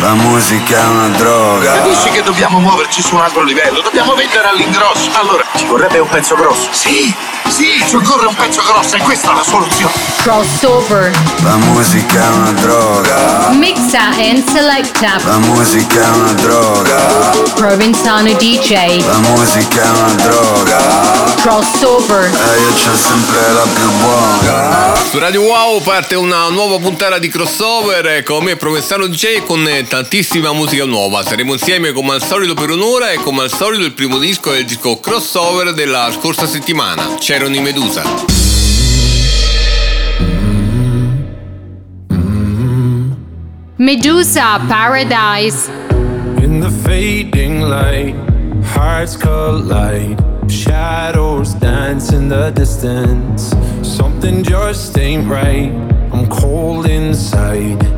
La musica è una droga. Capisci che dobbiamo muoverci su un altro livello? Dobbiamo vendere all'ingrosso. Allora, ci vorrebbe un pezzo grosso. Sì, sì, ci occorre un pezzo grosso e questa è la soluzione. Crossover. La musica è una droga. Mixa and selecta. La musica è una droga. Provenzano DJ. La musica è una droga. Crossover. E io c'ho sempre la più buona. Su Radio Wow parte una nuova puntata di crossover con me Provenzano DJ con tantissima musica nuova. Saremo insieme come al solito per un'ora e come al solito il primo disco è il disco crossover della scorsa settimana. C'erano i Medusa. Medusa Paradise. In the fading light, hearts collide. Shadows dance in the distance. Something just ain't right. I'm cold inside.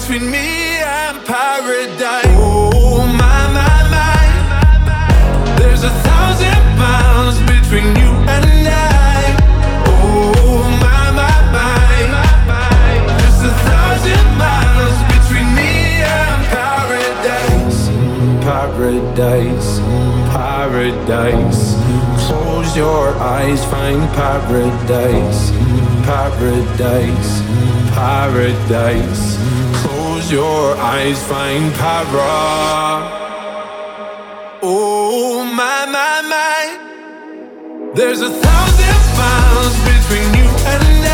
between me and paradise. Oh my my my, there's a thousand miles between you and I. Oh my my my, just a thousand miles between me and paradise. Paradise, paradise. Close your eyes, find paradise. Paradise, paradise. Your eyes, find para. Oh my my my. There's a thousand miles between you and I.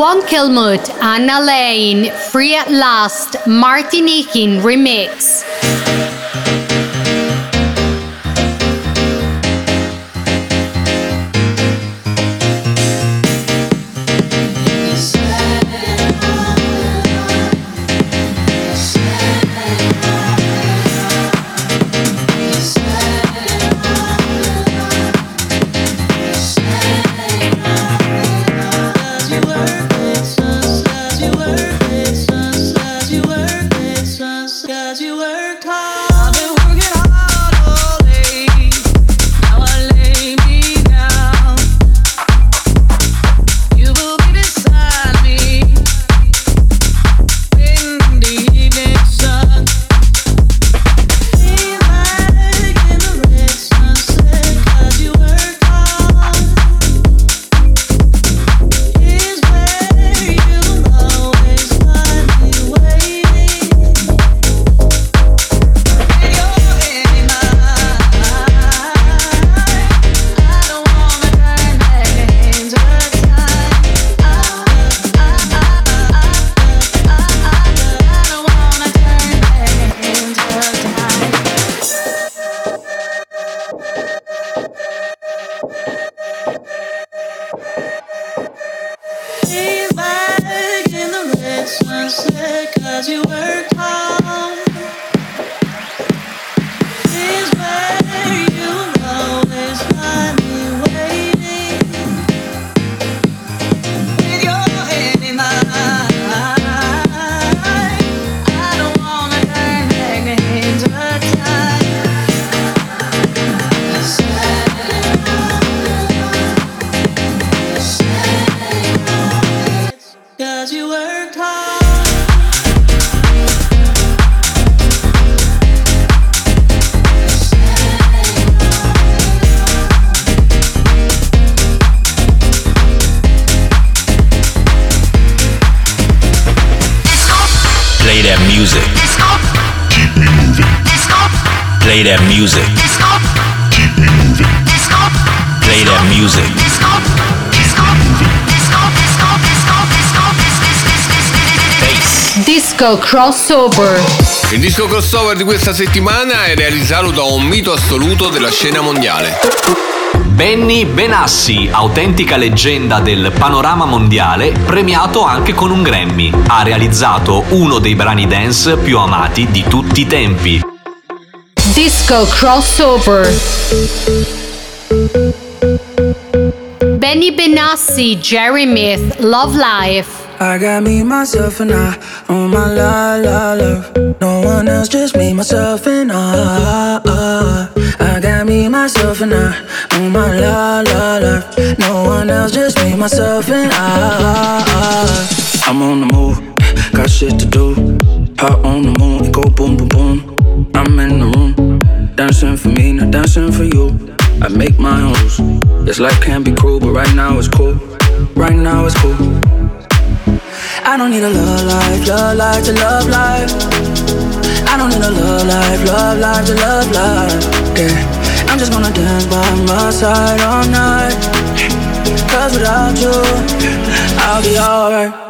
Wankelmut, Anna Lane, Free at Last, Martin Ikin Remix. Play that music. Play that music. Disco crossover. Il disco crossover di questa settimana è realizzato da un mito assoluto della scena mondiale. Benny Benassi, autentica leggenda del panorama mondiale, premiato anche con un Grammy, ha realizzato uno dei brani dance più amati di tutti i tempi. Disco crossover. Benny Benassi, Jerry Myth, Love Life. I got me, myself, and I on my la la love. No one else, just me, myself, and I. I got me, myself, and I on my la la love. No one else, just me, myself, and I. I'm on the move, got shit to do. Hot on the moon, go boom, boom, boom. I'm in the room, dancing for me, not dancing for you. I make my own. Yes, life can be cruel, but right now it's cool. Right now it's cool. I don't need a love life, love life to love life. I don't need a love life, love life to love life. Yeah, I'm just gonna dance by my side all night. Cause without you, I'll be alright.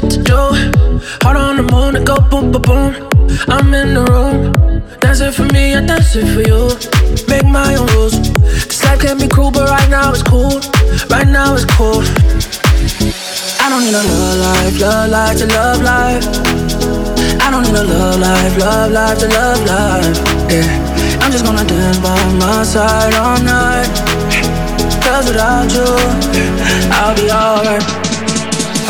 shit to do. Heart on the moon, it go boom, boom, boom. I'm in the room, dancing for me, I dance it for you. Make my own rules. This life can be cruel, but right now it's cool. Right now it's cool. I don't need a love life, love life to love life. I don't need a love life, love life to love life. Yeah, I'm just gonna dance by my side all night. Cause without you, I'll be alright.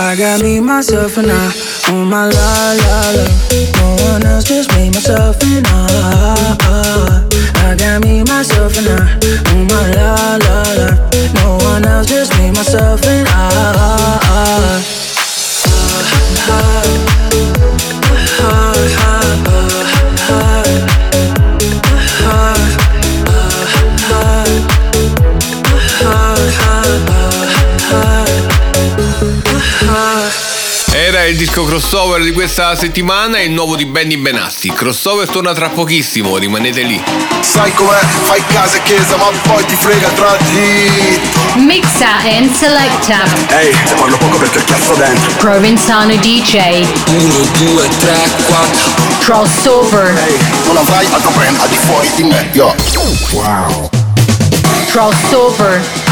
I got me, myself, and I on my la la la. No one else, just me, myself, and I. I got me, myself, and I disco crossover di questa settimana e il nuovo di Benny Benassi. Crossover torna tra pochissimo, rimanete lì. Sai com'è? Fai casa e chiesa, ma poi ti frega tra di. Mixa and selecta. Ehi, te parlo poco perché il cazzo dentro. Provenzano DJ. 1, 2, 3, 4. Crossover. Ehi, non avrai altro brand al di fuori di me, yo. Wow. Crossover.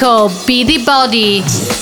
Cubico, be the body.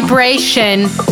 Vibration.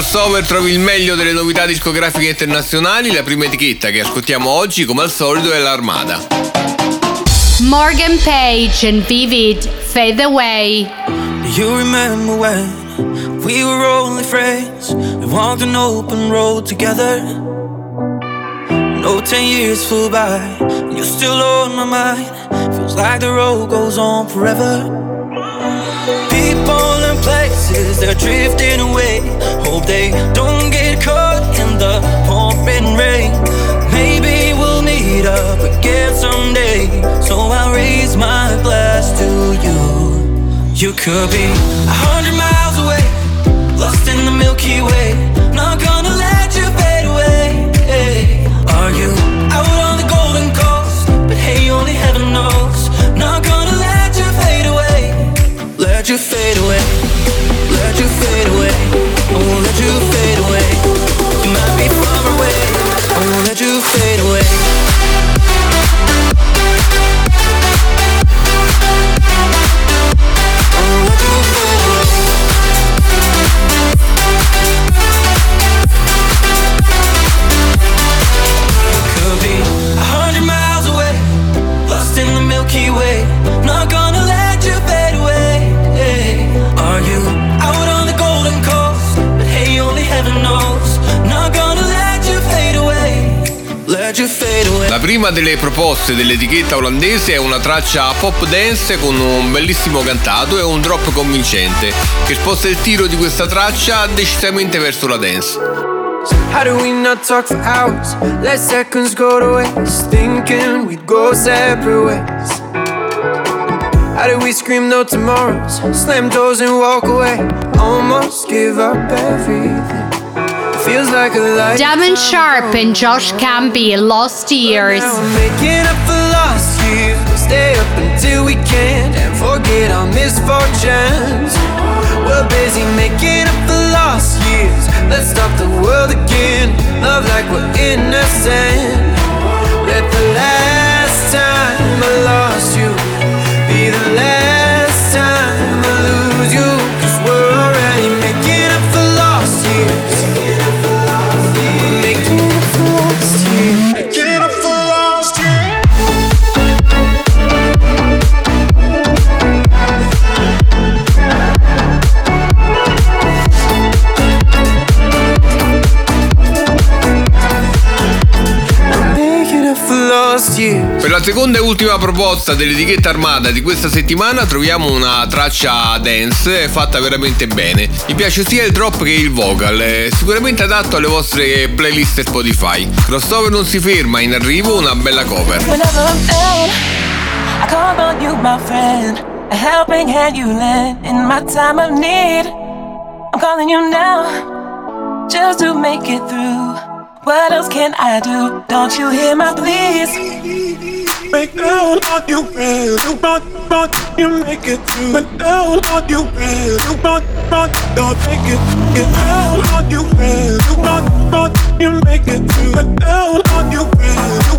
Crossover trovi il meglio delle novità discografiche internazionali. La prima etichetta che ascoltiamo oggi, come al solito, è l'Armada. Morgan Page and Vivid, Fade Away. You remember when we were only friends? We walked an open road together. No, ten years flew by, and you're still on my mind. Feels like the road goes on forever. People and places, they're drifting away. Hope they don't get caught in the pouring rain. Maybe we'll meet up again someday. So I'll raise my glass to you. You could be a hundred miles away, lost in the Milky Way. Not gonna let you fade away. Are you out on the golden coast? But hey, only heaven knows. Not gonna let you fade away. Let you fade away. Let you fade away. I won't let you fade away. You might be far away. I won't let you fade away. La prima delle proposte dell'etichetta olandese è una traccia pop dance con un bellissimo cantato e un drop convincente che sposta il tiro di questa traccia decisamente verso la dance. How do we not talk for hours? Let seconds go to waste, thinking we'd go separate ways. How do we scream no tomorrows? Slam doors and walk away. Almost give up everything. Damon Sharpe and Josh Cumbee, Lost Years. Making up for lost years. Stay up until we can't and forget our misfortunes. We're busy making up for lost years. Let's stop the world again. Love like we're innocent. Let the last time I lost you be the last Nella seconda e ultima proposta dell'etichetta armata di questa settimana troviamo una traccia dance fatta veramente bene. Mi piace sia il drop che il vocal, sicuramente adatto alle vostre playlist Spotify. Crossover non si ferma, in arrivo una bella cover. Whenever What else can I do? Don't you hear my pleas? Break down on you, man. You want, want, you make it through. Down on you. You don't make it. Down on you. You you make it through. Down on you. You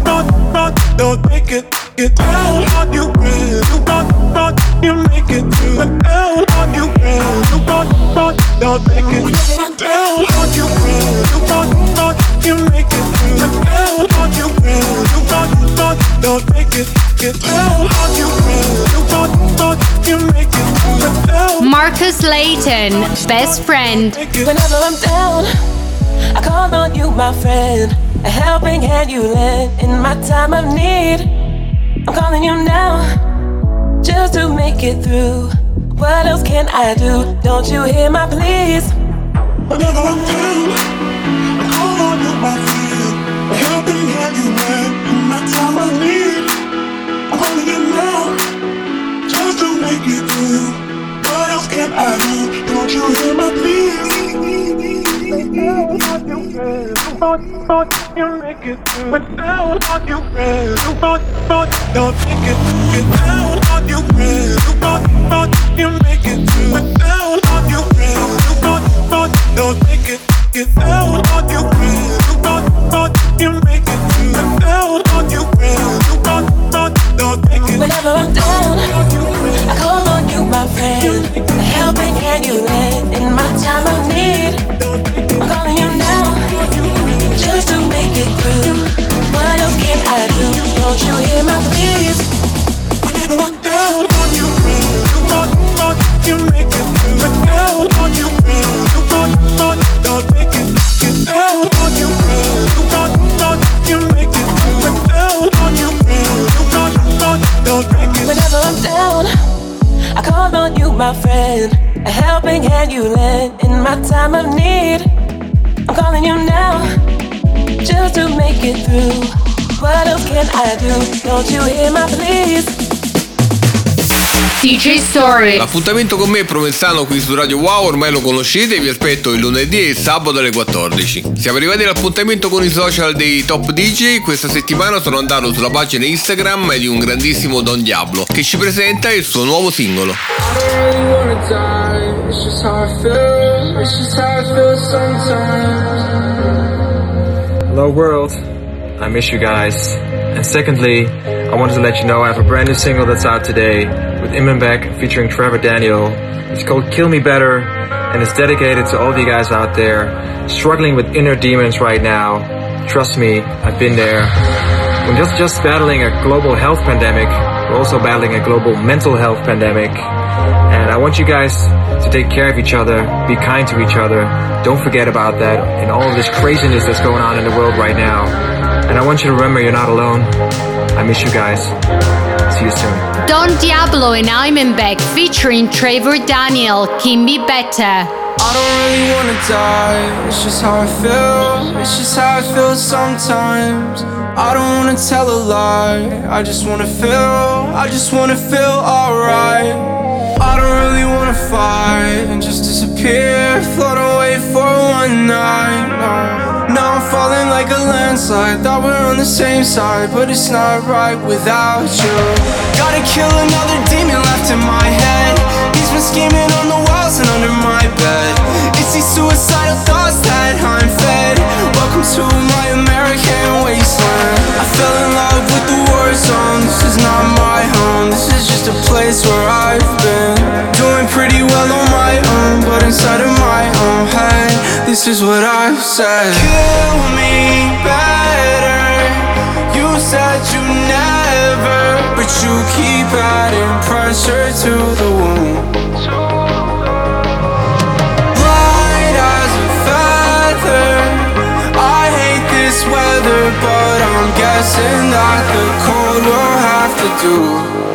don't make it. Get down on you. You you make it through. Down on you. You don't make it. Down on you. You you make it through. But down on you, man. You want, want, don't make it. Get down on you, man. You want, want, you make it through. But down. Marcus Layton, best friend. Whenever I'm down, I call on you, my friend. A helping hand you lend in my time of need. I'm calling you now, just to make it through. What else can I do? Don't you hear my pleas? Whenever I'm down, You my time of need. I'm Whenever I'm down, I call on DJ Story. L'appuntamento con me è Provenzano qui su Radio Wow, ormai lo conoscete, vi aspetto il lunedì e il sabato alle 14. Siamo arrivati all'appuntamento con i social dei top DJ, questa settimana sono andato sulla pagina Instagram di un grandissimo Don Diablo che ci presenta il suo nuovo singolo. It's just how I feel, it's just how I feel sometimes. Hello world, I miss you guys. And secondly, I wanted to let you know I have a brand new single that's out today with Imanbek featuring Trevor Daniel. It's called Kill Me Better and it's dedicated to all of you guys out there struggling with inner demons right now. Trust me, I've been there. We're just, just battling a global health pandemic. We're also battling a global mental health pandemic. And I want you guys to take care of each other, be kind to each other. Don't forget about that and all of this craziness that's going on in the world right now. And I want you to remember you're not alone. I miss you guys. See you soon. Don Diablo and Imanbek featuring Trevor Daniel, Kill Me Better. I don't really wanna die, it's just how I feel, it's just how I feel sometimes. I don't wanna tell a lie, I just wanna feel, I just wanna feel alright. I don't really wanna fight and just disappear, float away for one night. No. Now I'm falling like a landslide, thought we're on the same side, but it's not right without you. Gotta kill another demon left in my head. Scheming on the walls and under my bed. It's these suicidal thoughts that I'm fed. Welcome to my American wasteland. I fell in love with the war zone. This is not my home. This is just a place where I've been doing pretty well on my own, but inside of my own head, this is what I've said. Kill me better. You said you never, but you keep adding pressure to the wound. Light as a feather. I hate this weather, but I'm guessing that the cold will have to do.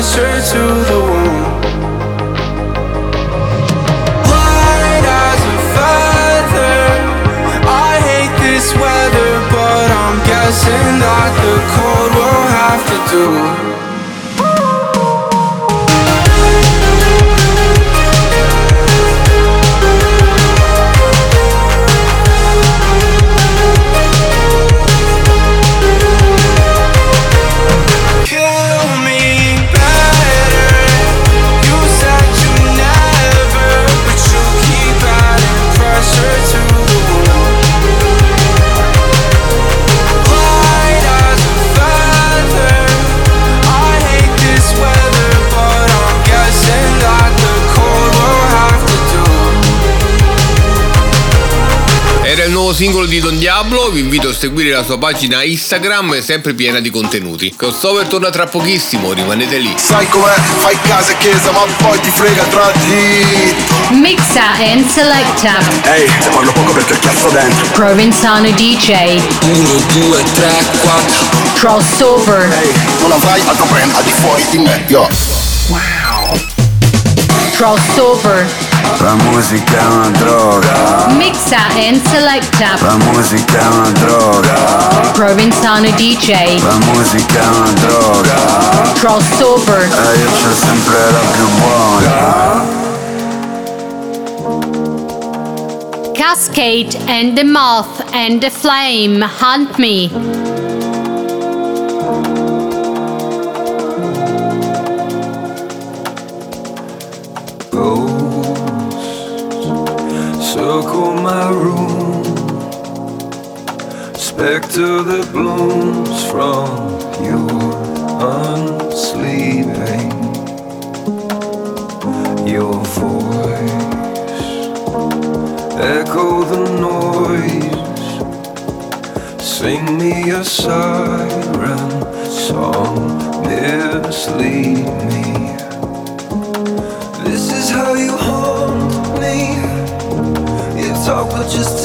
Pressure to the wound. Light as a feather. I hate this weather, but I'm guessing that the cold will have to do. Nuovo singolo di Don Diablo, vi invito a seguire la sua pagina Instagram, sempre piena di contenuti. Crossover torna tra pochissimo, rimanete lì. Sai com'è? Fai casa e chiesa, ma poi ti frega tra di. Mixa and selecta. Ehi, te parlo poco perché cazzo dentro. Provenzano DJ. 1, 2, 3, 4. Crossover. Ehi, non avrai altro brand al di fuori di me. Yo. Crossover. La musica è una droga. Mixa and selecta. La musica è una droga. Provenzano DJ. La musica è una droga. Crossover. E io c'ho sempre la più buona. Cascade and the Moth and the Flame. Hunt me. Room, specter that blooms from your unsleeping. Your voice echo the noise, sing me a siren song, mislead me. Just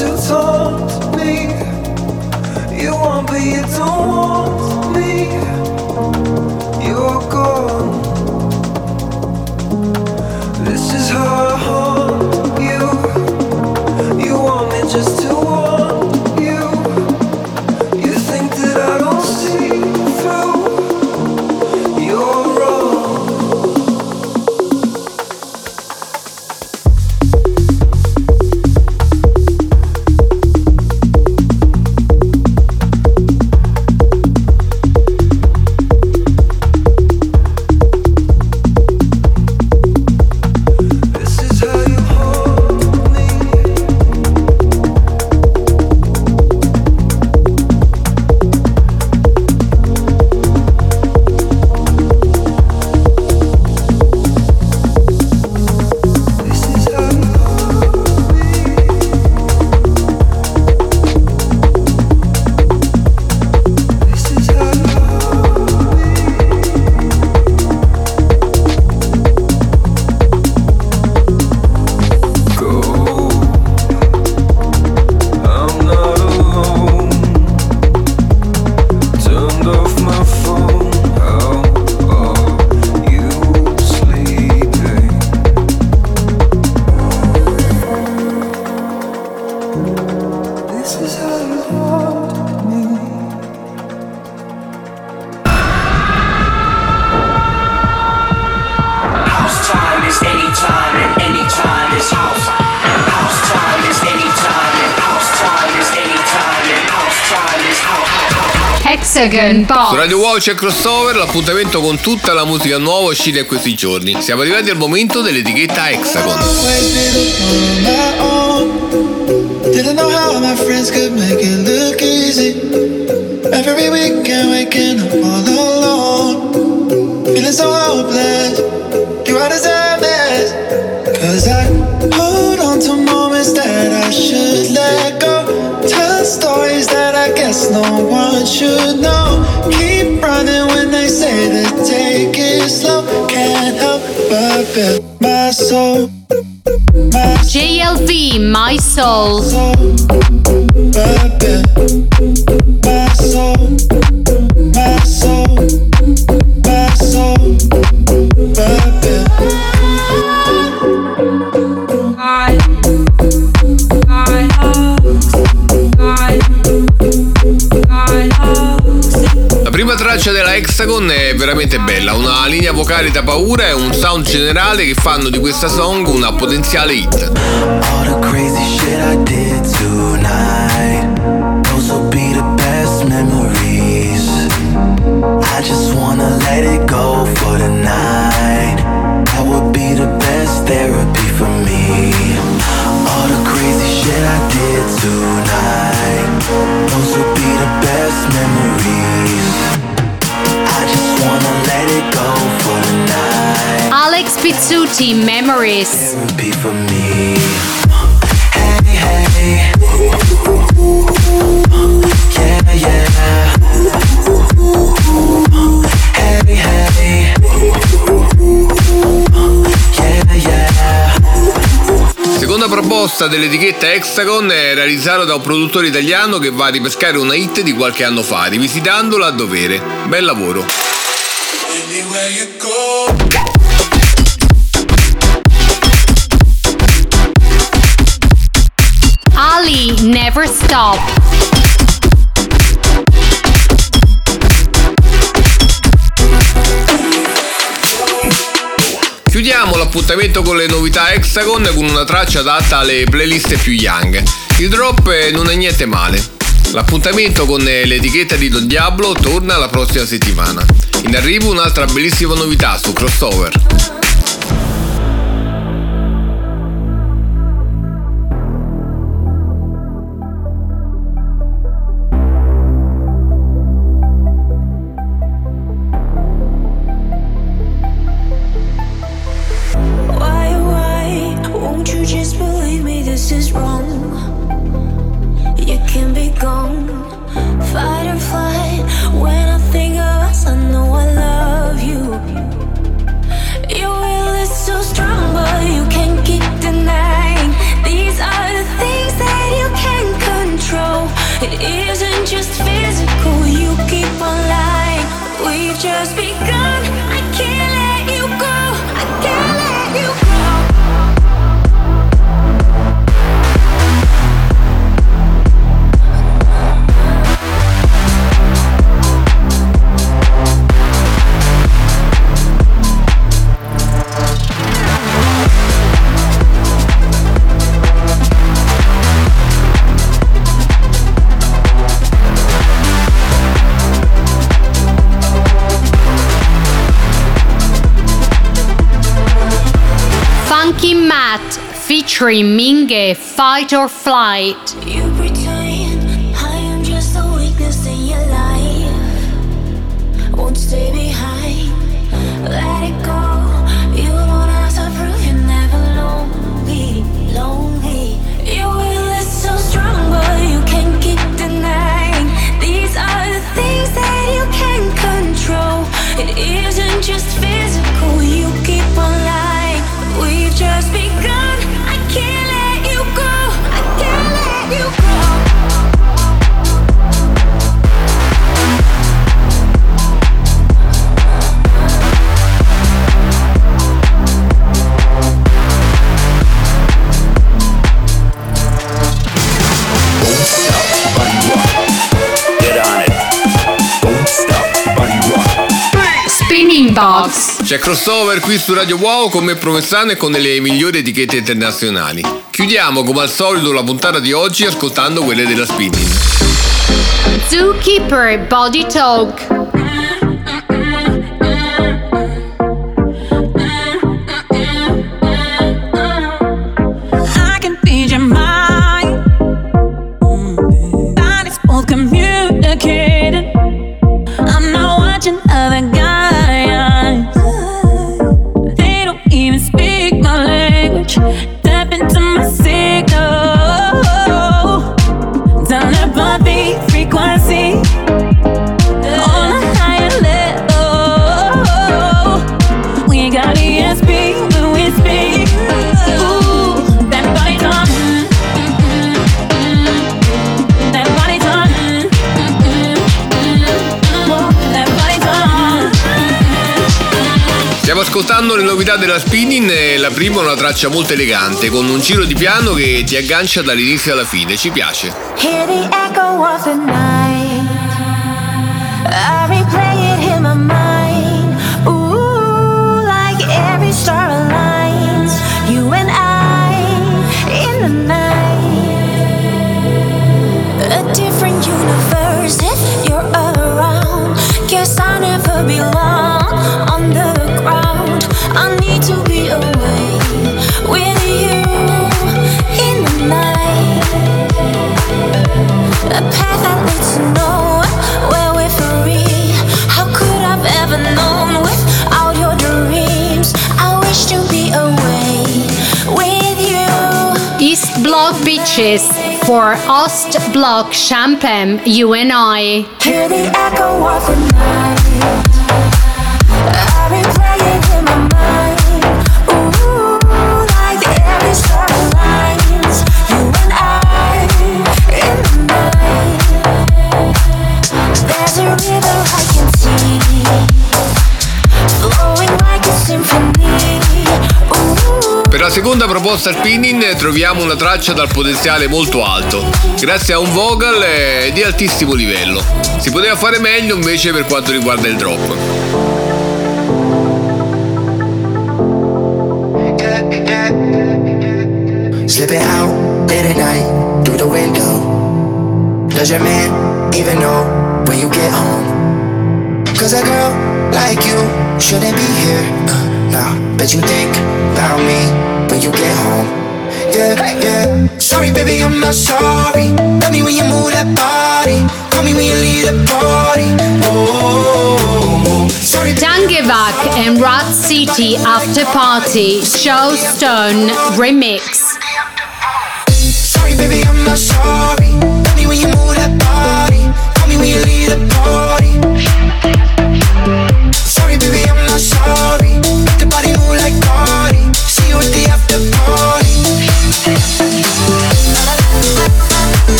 Su Radio Wow c'è Crossover, l'appuntamento con tutta la musica nuova uscita in questi giorni. Siamo arrivati al momento dell'etichetta Hexagon. Didn't know how my friends could make it look easy. Every weekend waking up all alone. Feeling so hopeless. Do I deserve this? Cause I hold on to moments that I should let go. Tell stories that I guess no one should know. Keep running when they say that take it slow. Can't help but build my soul. JLV, My Soul. My soul, my soul, my soul, La prima traccia della Hexagon è veramente bella, una linea vocale da paura e un sound generale che fanno di questa song una potenziale hit. All the crazy shit I did tonight. Those will be the best memories. I just wanna let it go for the night. That would be the best therapy for me. All the crazy shit I did tonight. Those will be the best memories. I just wanna let it go for the night. Alex Pizzuti, Memories. Therapy for me. Proposta dell'etichetta Hexagon è realizzata da un produttore italiano che va a ripescare una hit di qualche anno fa, rivisitandola a dovere. Bel lavoro. Ali, Never Stop. Chiudiamo l'appuntamento con le novità Hexagon con una traccia adatta alle playlist più young. Il drop eh, non è niente male. L'appuntamento con eh, l'etichetta di Don Diablo torna la prossima settimana. In arrivo un'altra bellissima novità su Crossover. Featuring Minge, Fight or Flight. C'è crossover qui su Radio Wow con me Provenzano e con le migliori etichette internazionali. Chiudiamo come al solito la puntata di oggi ascoltando quelle della Spinning. Zookeeper Body Talk. Novità della Spinning e la prima è una traccia molto elegante con un giro di piano che ti aggancia dall'inizio alla fine, ci piace. Hear the echo of the night. I replay it in my mind. For Ost Block Champagne, you and I. Hear the echo of the night. I proposta Spinning troviamo una traccia dal potenziale molto alto, grazie a un vocal eh, di altissimo livello. Si poteva fare meglio invece per quanto riguarda il drop. Slipping out late at night through the window. Does your man even know when you get home? Cause a girl like you shouldn't be here. Uh, nah, bet you think about me when you get home. Yeah, yeah. Sorry, baby, I'm not sorry. Love me when you move that body. Call me when you leave the party. Oh, sorry. Dangevak and Rat City After Party, Joe Stone Remix. Sorry, baby, I'm not sorry. Love me when you move that body. Call me when you leave the party.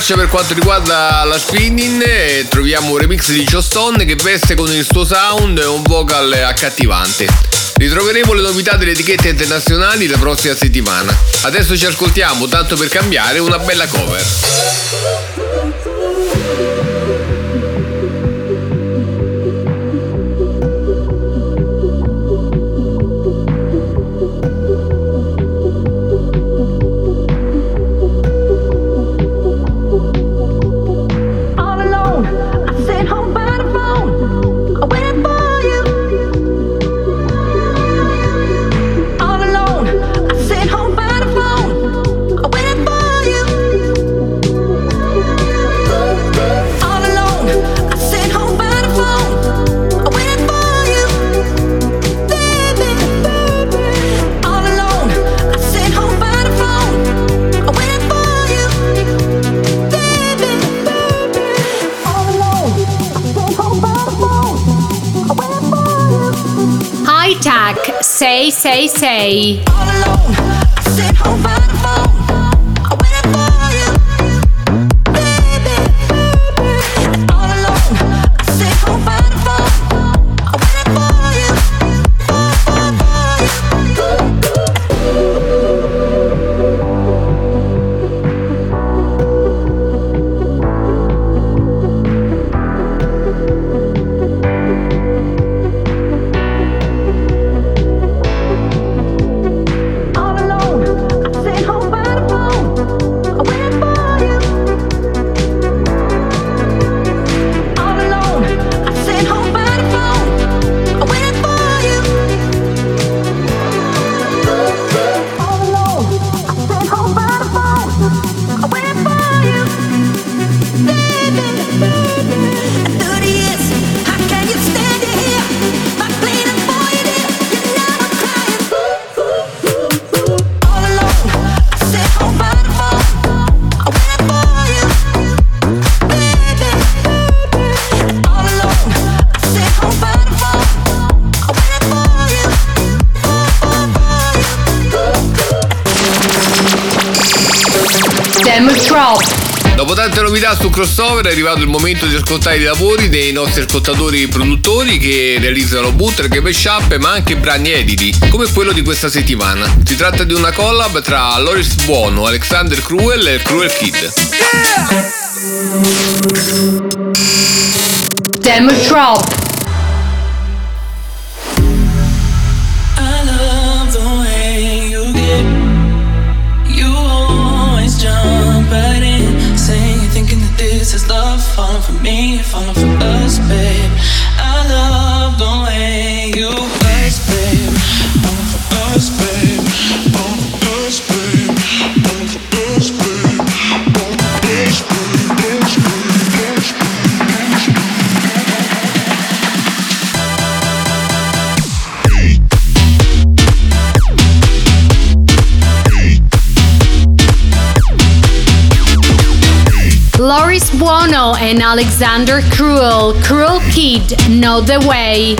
Traccia per quanto riguarda la spinning, eh, troviamo un remix di Joe Stone che veste con il suo sound e un vocal accattivante. Ritroveremo le novità delle etichette internazionali la prossima settimana. Adesso ci ascoltiamo, tanto per cambiare, una bella cover. sei. Dopo tante novità su crossover è arrivato il momento di ascoltare i lavori dei nostri ascoltatori produttori che realizzano bootleg mashup ma anche brani editi, come quello di questa settimana. Si tratta di una collab tra Loris Buono, Alexander Cruel e Cruel Kid. Demo Drop. Love, falling for me, falling for us, babe. I love the way you Buono and Alexander Cruel. Cruel Kid, Know the Way.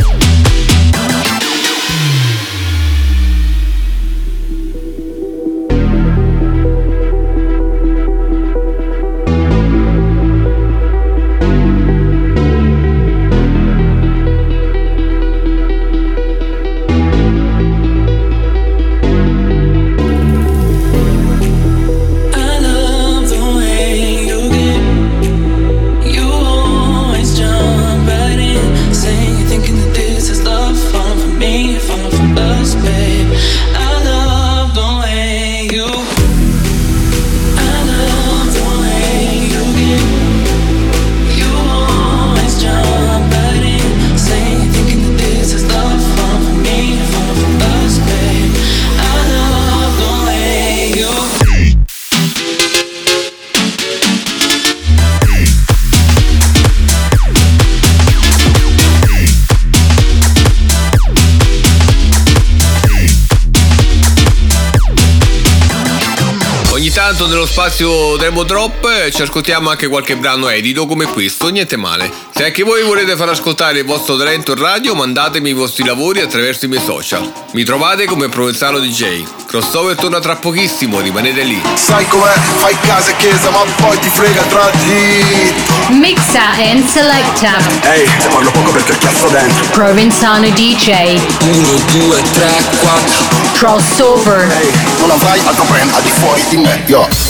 Spazio Demo Drop eh, ci ascoltiamo anche qualche brano edito come questo, niente male. Se anche voi volete far ascoltare il vostro talento in radio, mandatemi i vostri lavori attraverso i miei social. Mi trovate come Provenzano DJ. Crossover torna tra pochissimo, rimanete lì. Sai com'è? Fai casa e chiesa, ma poi ti frega tra di. Mixa and Selecta. Ehi, te parlo poco perché cazzo dentro. Provenzano DJ. 1, 2, 3, 4. Crossover. Ehi, non avrai altro brand al di fuori di me, yo.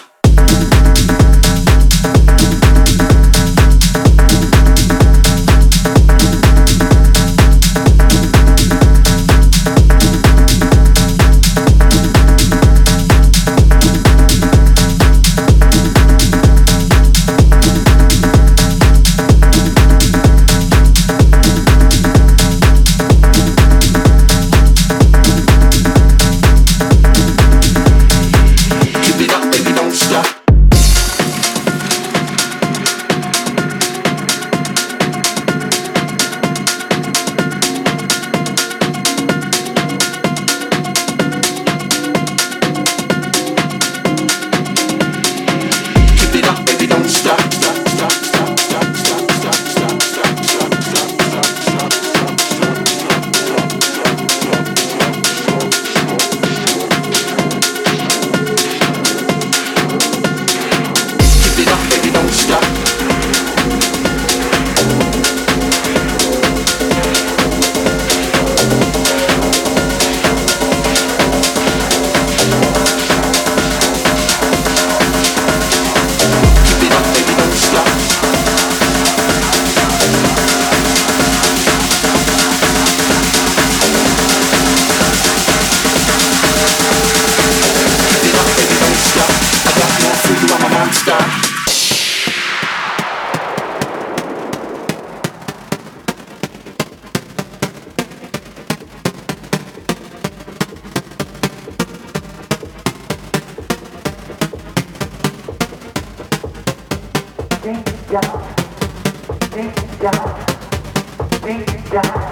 Ding dong, ding dong, ding dong.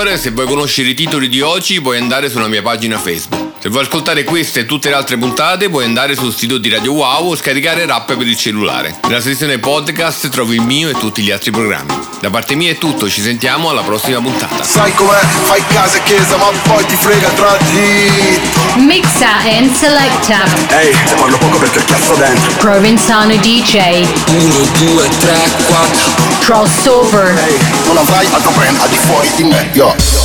Crossover. Se vuoi conoscere i titoli di oggi, puoi andare sulla mia pagina Facebook. Se vuoi ascoltare queste e tutte le altre puntate, puoi andare sul sito di Radio Wow o scaricare Rap per il cellulare. Nella sezione podcast trovi il mio e tutti gli altri programmi. Da parte mia è tutto, ci sentiamo alla prossima puntata. Sai com'è? Fai casa e chiesa, ma poi ti frega tra di. Mixa and selecta. Ehi, te parlo poco perché cazzo dentro. Provenzano DJ. 1, 2, 3, 4. Crossover. Ehi, non avrai altro brand al di fuori di me, yo.